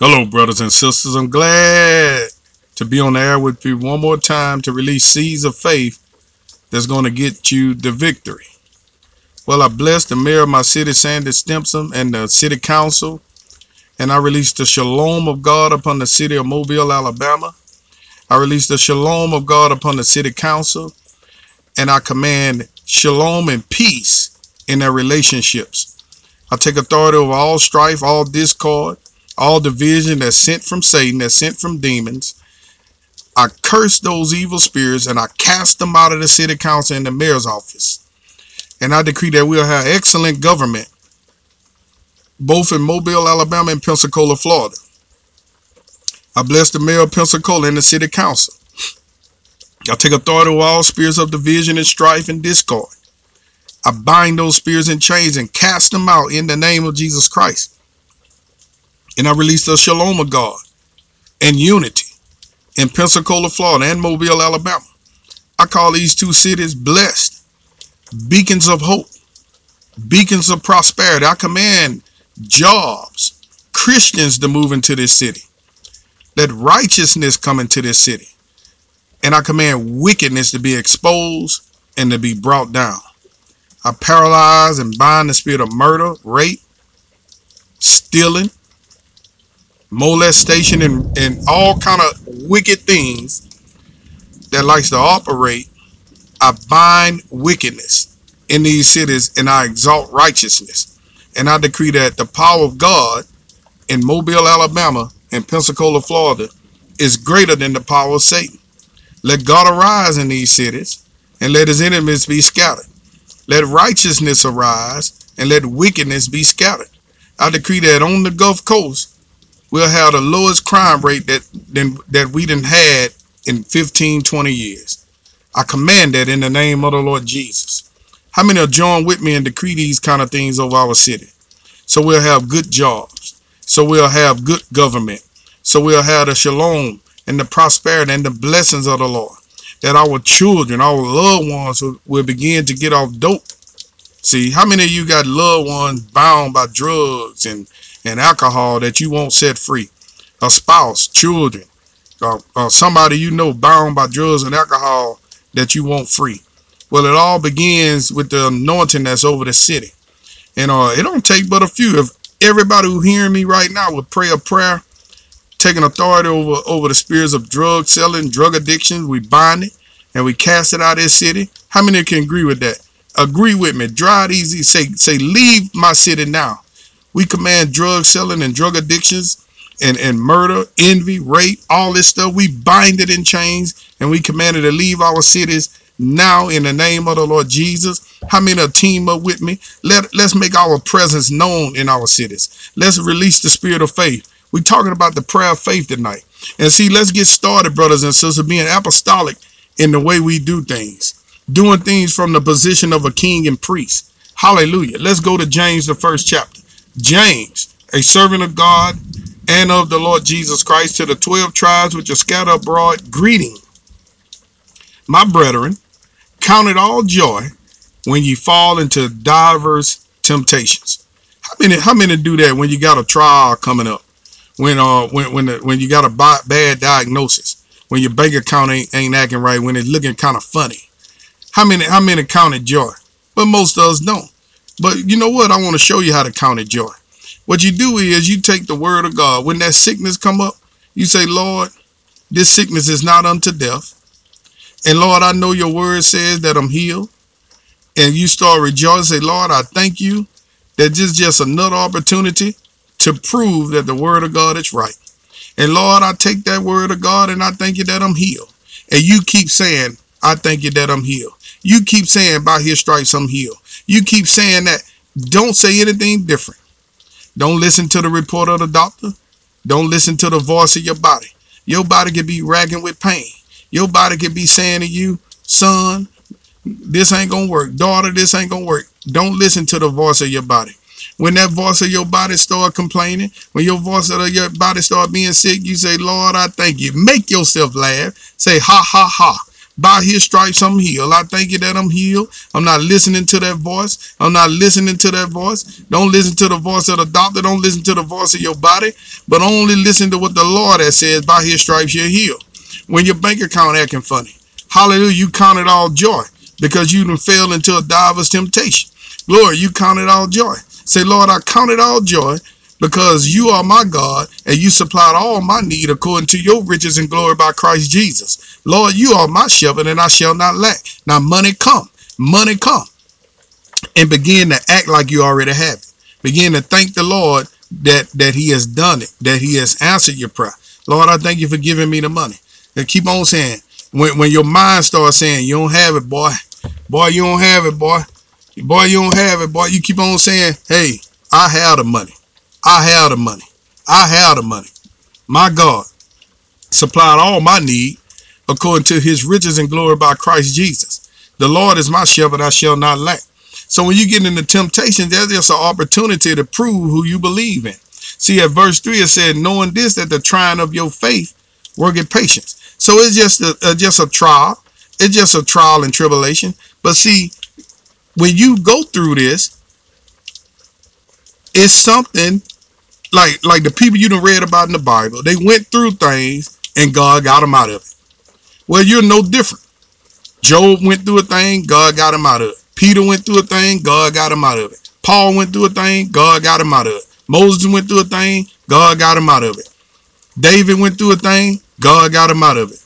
Hello, brothers and sisters. I'm glad to be on the air with you one more time to release seeds of faith that's going to get you the victory. Well, I blessed the mayor of my city, Sandy Stimpson, and the city council, and I released the shalom of God upon the city of Mobile, Alabama. I released the shalom of God upon the city council, and I command shalom and peace in their relationships. I take authority over all strife, all discord, all division that's sent from Satan, that's sent from demons. I curse those evil spirits and I cast them out of the city council and the mayor's office. And I decree that we'll have excellent government, both in Mobile, Alabama, and Pensacola, Florida. I bless the mayor of Pensacola and the city council. I take authority over all spirits of division and strife and discord. I bind those spirits and chains and cast them out in the name of Jesus Christ. And I release the shalom of God and unity in Pensacola, Florida, and Mobile, Alabama. I call these two cities blessed, beacons of hope, beacons of prosperity. I command jobs, Christians to move into this city. Let righteousness come into this city. And I command wickedness to be exposed and to be brought down. I paralyze and bind the spirit of murder, rape, stealing, molestation, and, and all kind of wicked things that likes to operate. I bind wickedness in these cities and I exalt righteousness. And I decree that the power of God in Mobile, Alabama, and Pensacola, Florida is greater than the power of Satan. Let God arise in these cities and let his enemies be scattered. Let righteousness arise and let wickedness be scattered. I decree that on the Gulf Coast, we'll have the lowest crime rate that than, that we done had in 15, 20 years. I command that in the name of the Lord Jesus. How many are join with me and decree these kind of things over our city? So we'll have good jobs. So we'll have good government. So we'll have the shalom and the prosperity and the blessings of the Lord. That our children, our loved ones will, will begin to get off dope. See, how many of you got loved ones bound by drugs and, and alcohol that you won't set free? A spouse, children, or, or somebody you know bound by drugs and alcohol that you want free. Well, it all begins with the anointing that's over the city. And uh, it don't take but a few. If everybody who hearing me right now would pray a prayer taking authority over over the spirits of drug selling, drug addiction. We bind it and we cast it out of this city. How many can agree with that? Agree with me. Drive easy. Say say leave my city now. We command drug selling and drug addictions and, and murder, envy, rape, all this stuff. We bind it in chains and we command it to leave our cities now in the name of the Lord Jesus. How many are team up with me? Let, let's make our presence known in our cities. Let's release the spirit of faith. We're talking about the prayer of faith tonight. And see, let's get started, brothers and sisters, being apostolic in the way we do things, doing things from the position of a king and priest. Hallelujah. Let's go to James, the first chapter. James, a servant of God and of the Lord Jesus Christ, to the 12 tribes which are scattered abroad, greeting. My brethren, count it all joy when ye fall into divers temptations. How many, how many do that when you got a trial coming up? When uh when when the, when you got a bad diagnosis, when your bank account ain't, ain't acting right, when it's looking kind of funny. How many how many counted joy? But most of us don't. But you know what? I want to show you how to count it joy. What you do is you take the word of God. When that sickness come up, you say, Lord, this sickness is not unto death. And Lord, I know your word says that I'm healed. And you start rejoicing, say, Lord, I thank you that this is just another opportunity to prove that the word of God is right. And Lord, I take that word of God and I thank you that I'm healed. And you keep saying, I thank you that I'm healed. You keep saying, by his stripes, I'm healed. You keep saying that. Don't say anything different. Don't listen to the report of the doctor. Don't listen to the voice of your body. Your body can be ragging with pain. Your body can be saying to you, son, this ain't going to work. Daughter, this ain't going to work. Don't listen to the voice of your body. When that voice of your body start complaining, when your voice of your body start being sick, you say, Lord, I thank you. Make yourself laugh. Say, ha, ha, ha. By his stripes, I'm healed. I thank you that I'm healed. I'm not listening to that voice. I'm not listening to that voice. Don't listen to the voice of the doctor. Don't listen to the voice of your body, but only listen to what the Lord has says. By his stripes, you're healed. When your bank account acting funny, hallelujah, you count it all joy because you done fell into a diver's temptation. Glory, you count it all joy. Say, Lord, I count it all joy because you are my God and you supplied all my need according to your riches and glory by Christ Jesus. Lord, you are my shepherd and I shall not lack. Now money come, money come and begin to act like you already have it. Begin to thank the Lord that, that he has done it, that he has answered your prayer. Lord, I thank you for giving me the money. And keep on saying, when, when your mind starts saying, you don't have it, boy, boy, you don't have it, boy, boy, you don't have it, boy, you keep on saying, hey, I have the money. I have the money. I have the money. My God supplied all my need according to his riches and glory by Christ Jesus. The Lord is my shepherd, I shall not lack. So when you get into temptation, there's just an opportunity to prove who you believe in. See, at verse 3, it said, knowing this, that the trying of your faith worketh patience. So it's just a, just a trial. It's just a trial and tribulation. But see, when you go through this, it's something like like the people you done read about in the Bible, they went through things and God got them out of it. Well, you're no different. Job went through a thing, God got him out of it. Peter went through a thing, God got him out of it. Paul went through a thing, God got him out of it. Moses went through a thing, God got him out of it. David went through a thing, God got him out of it.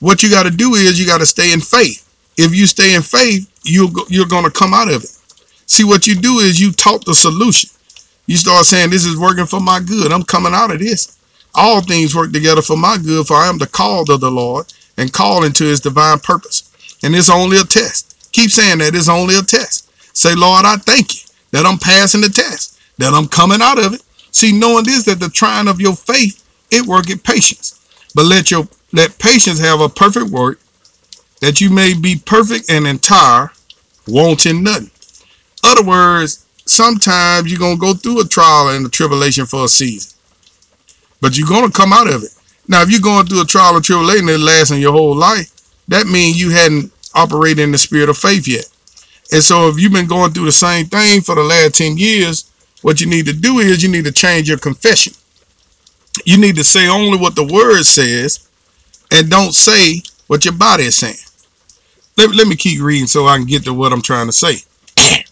What you got to do is you got to stay in faith. If you stay in faith, you you're going to come out of it. See, what you do is you talk the solution. You start saying, This is working for my good. I'm coming out of this. All things work together for my good, for I am the called of the Lord and called into his divine purpose. And it's only a test. Keep saying that it's only a test. Say, Lord, I thank you that I'm passing the test, that I'm coming out of it. See, knowing this, that the trying of your faith, it worketh patience. But let your let patience have a perfect work, that you may be perfect and entire, wanting nothing. Other words, sometimes you're going to go through a trial and a tribulation for a season. But you're going to come out of it. Now, if you're going through a trial and tribulation that lasts in your whole life, that means you hadn't operated in the spirit of faith yet. And so if you've been going through the same thing for the last 10 years, what you need to do is you need to change your confession. You need to say only what the word says and don't say what your body is saying. Let, let me keep reading so I can get to what I'm trying to say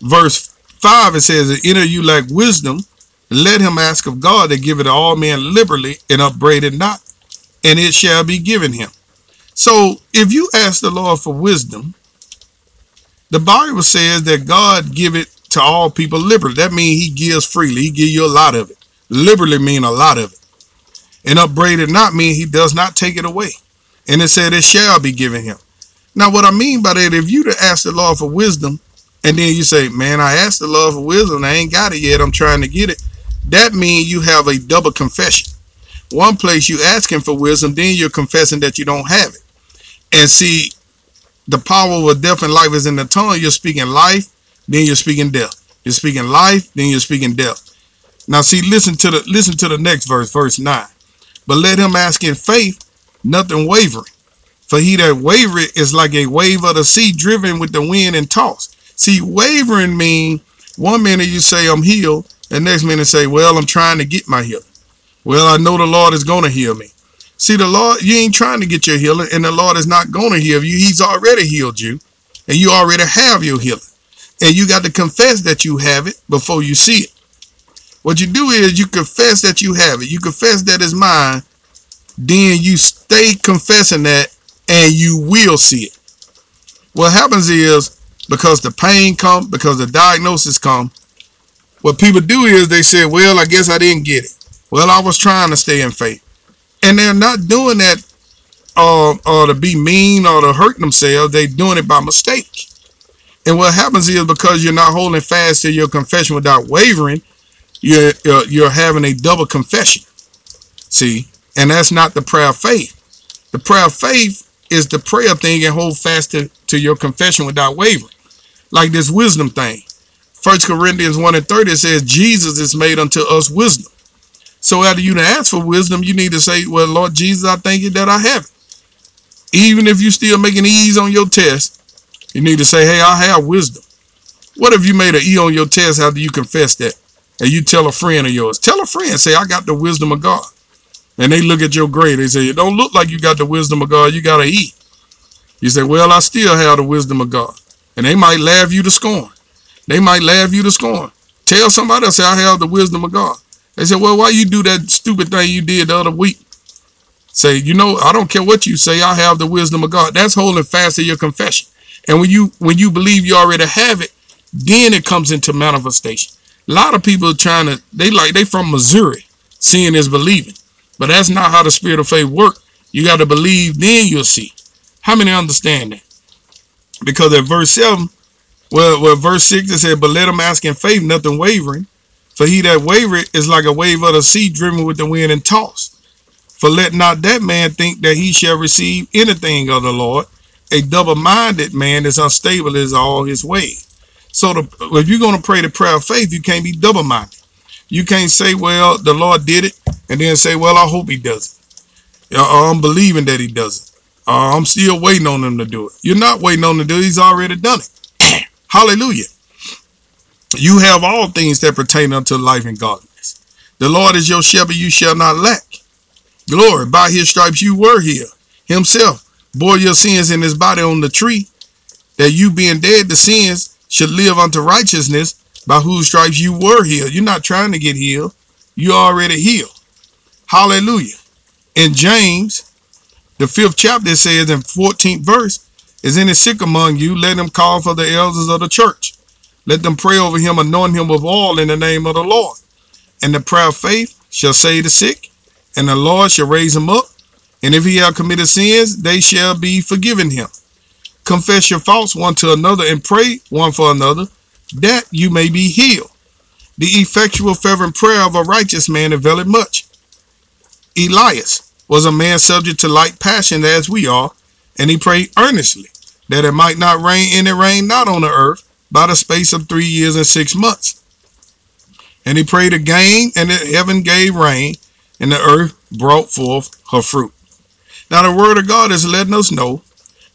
verse 5, it says, Enter you lack wisdom, let him ask of God to give it to all men liberally and upbraid it not, and it shall be given him. So if you ask the Lord for wisdom, the Bible says that God give it to all people liberally. That means he gives freely. He give you a lot of it. Liberally mean a lot of it. And upbraided not mean he does not take it away. And it said it shall be given him. Now what I mean by that, if you to ask the Lord for wisdom, and then you say, man, I asked the Lord for wisdom. I ain't got it yet. I'm trying to get it. That means you have a double confession. One place you asking for wisdom, then you're confessing that you don't have it. And see, the power of death and life is in the tongue. You're speaking life, then you're speaking death. You're speaking life, then you're speaking death. Now see, listen to the listen to the next verse, verse 9. But let him ask in faith, nothing wavering. For he that wavereth is like a wave of the sea driven with the wind and tossed. See, wavering mean one minute you say I'm healed, and next minute say, well, I'm trying to get my healing. Well, I know the Lord is going to heal me. See, the Lord, you ain't trying to get your healing, and the Lord is not going to heal you. He's already healed you, and you already have your healing. And you got to confess that you have it before you see it. What you do is you confess that you have it. You confess that it's mine. Then you stay confessing that, and you will see it. What happens is because the pain come, because the diagnosis come. What people do is they say, well, I guess I didn't get it. Well, I was trying to stay in faith. And they're not doing that uh, or to be mean or to hurt themselves. They're doing it by mistake. And what happens is because you're not holding fast to your confession without wavering, you're, you're, you're having a double confession. See, and that's not the prayer of faith. The prayer of faith is the prayer thing and hold fast to, to your confession without wavering like this wisdom thing. First Corinthians 1 and 30 says, Jesus is made unto us wisdom. So after you ask for wisdom, you need to say, well, Lord Jesus, I thank you that I have it. Even if you still making E's on your test, you need to say, hey, I have wisdom. What if you made an E on your test after you confess that? And you tell a friend of yours, tell a friend, say, I got the wisdom of God. And they look at your grade, they say, it don't look like you got the wisdom of God, you got to eat. You say, well, I still have the wisdom of God. And they might laugh you to scorn. They might laugh you to scorn. Tell somebody say, I have the wisdom of God. They say, well, why you do that stupid thing you did the other week? Say, you know, I don't care what you say, I have the wisdom of God. That's holding fast to your confession. And when you when you believe you already have it, then it comes into manifestation. A lot of people trying to, they like, they from Missouri. Seeing is believing. But that's not how the spirit of faith work. You got to believe, then you'll see. How many understand that? Because at verse 7, well, well, verse 6 it said, But let him ask in faith, nothing wavering. For he that wavereth is like a wave of the sea driven with the wind and tossed. For let not that man think that he shall receive anything of the Lord. A double-minded man is unstable as all his ways. So the, if you're going to pray the prayer of faith, you can't be double-minded. You can't say, well, the Lord did it, and then say, well, I hope he does it. I'm believing that he does it. I'm still waiting on him to do it. You're not waiting on him to do it. He's already done it. Hallelujah. You have all things that pertain unto life and godliness. The Lord is your shepherd, you shall not lack. Glory, by his stripes you were healed. Himself bore your sins in his body on the tree, that you being dead to sins should live unto righteousness, by whose stripes you were healed. You're not trying to get healed. You already healed. Hallelujah. In James, the fifth chapter says in 14th verse, is any sick among you, let him call for the elders of the church. Let them pray over him, anoint him with oil in the name of the Lord. And the prayer of faith shall save the sick, and the Lord shall raise him up. And if he have committed sins, they shall be forgiven him. Confess your faults one to another and pray one for another, that you may be healed. The effectual fervent prayer of a righteous man availeth much. Elias was a man subject to like passion as we are, and he prayed earnestly that it might not rain and it rained not on the earth by the space of three years and six months. And he prayed again, and heaven gave rain, and the earth brought forth her fruit. Now the word of God is letting us know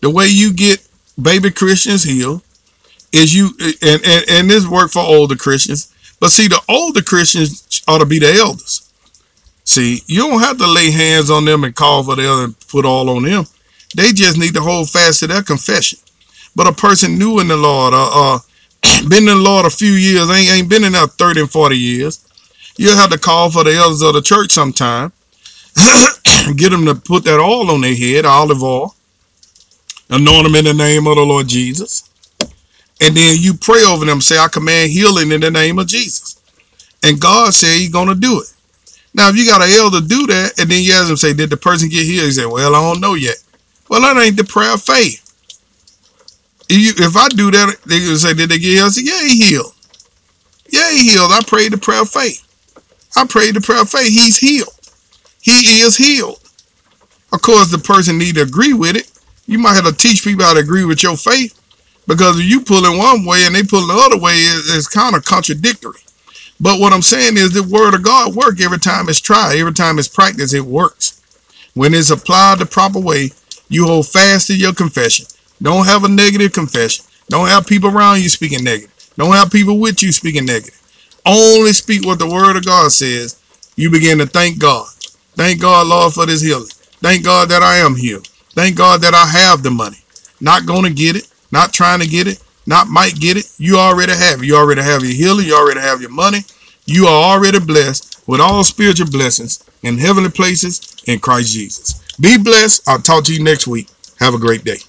the way you get baby Christians healed is you and, and, and this work for older Christians. But see, the older Christians ought to be the elders. See, you don't have to lay hands on them and call for the other and put all on them. They just need to hold fast to their confession. But a person new in the Lord, uh, uh been in the Lord a few years, ain't, ain't been in there 30 and 40 years, you'll have to call for the elders of the church sometime. Get them to put that oil on their head, olive oil. Anoint them in the name of the Lord Jesus. And then you pray over them, say, I command healing in the name of Jesus. And God said he's going to do it. Now, if you got an elder do that, and then you ask them, say, did the person get healed? He said, well, I don't know yet. Well, that ain't the prayer of faith. If, you, if I do that, they can say, did they get healed? I say, yeah, he healed. Yeah, he healed. I prayed the prayer of faith. I prayed the prayer of faith. He's healed. He is healed. Of course, the person need to agree with it. You might have to teach people how to agree with your faith because if you pull it one way and they pull the other way, it's kind of contradictory. But what I'm saying is the word of God work every time it's tried, every time it's practiced, it works. When it's applied the proper way, you hold fast to your confession. Don't have a negative confession. Don't have people around you speaking negative. Don't have people with you speaking negative. Only speak what the word of God says. You begin to thank God. Thank God, Lord, for this healing. Thank God that I am healed. Thank God that I have the money. Not going to get it. Not trying to get it. Not might get it. You already have it. You already have your healing. You already have your money. You are already blessed with all spiritual blessings in heavenly places in Christ Jesus. Be blessed. I'll talk to you next week. Have a great day.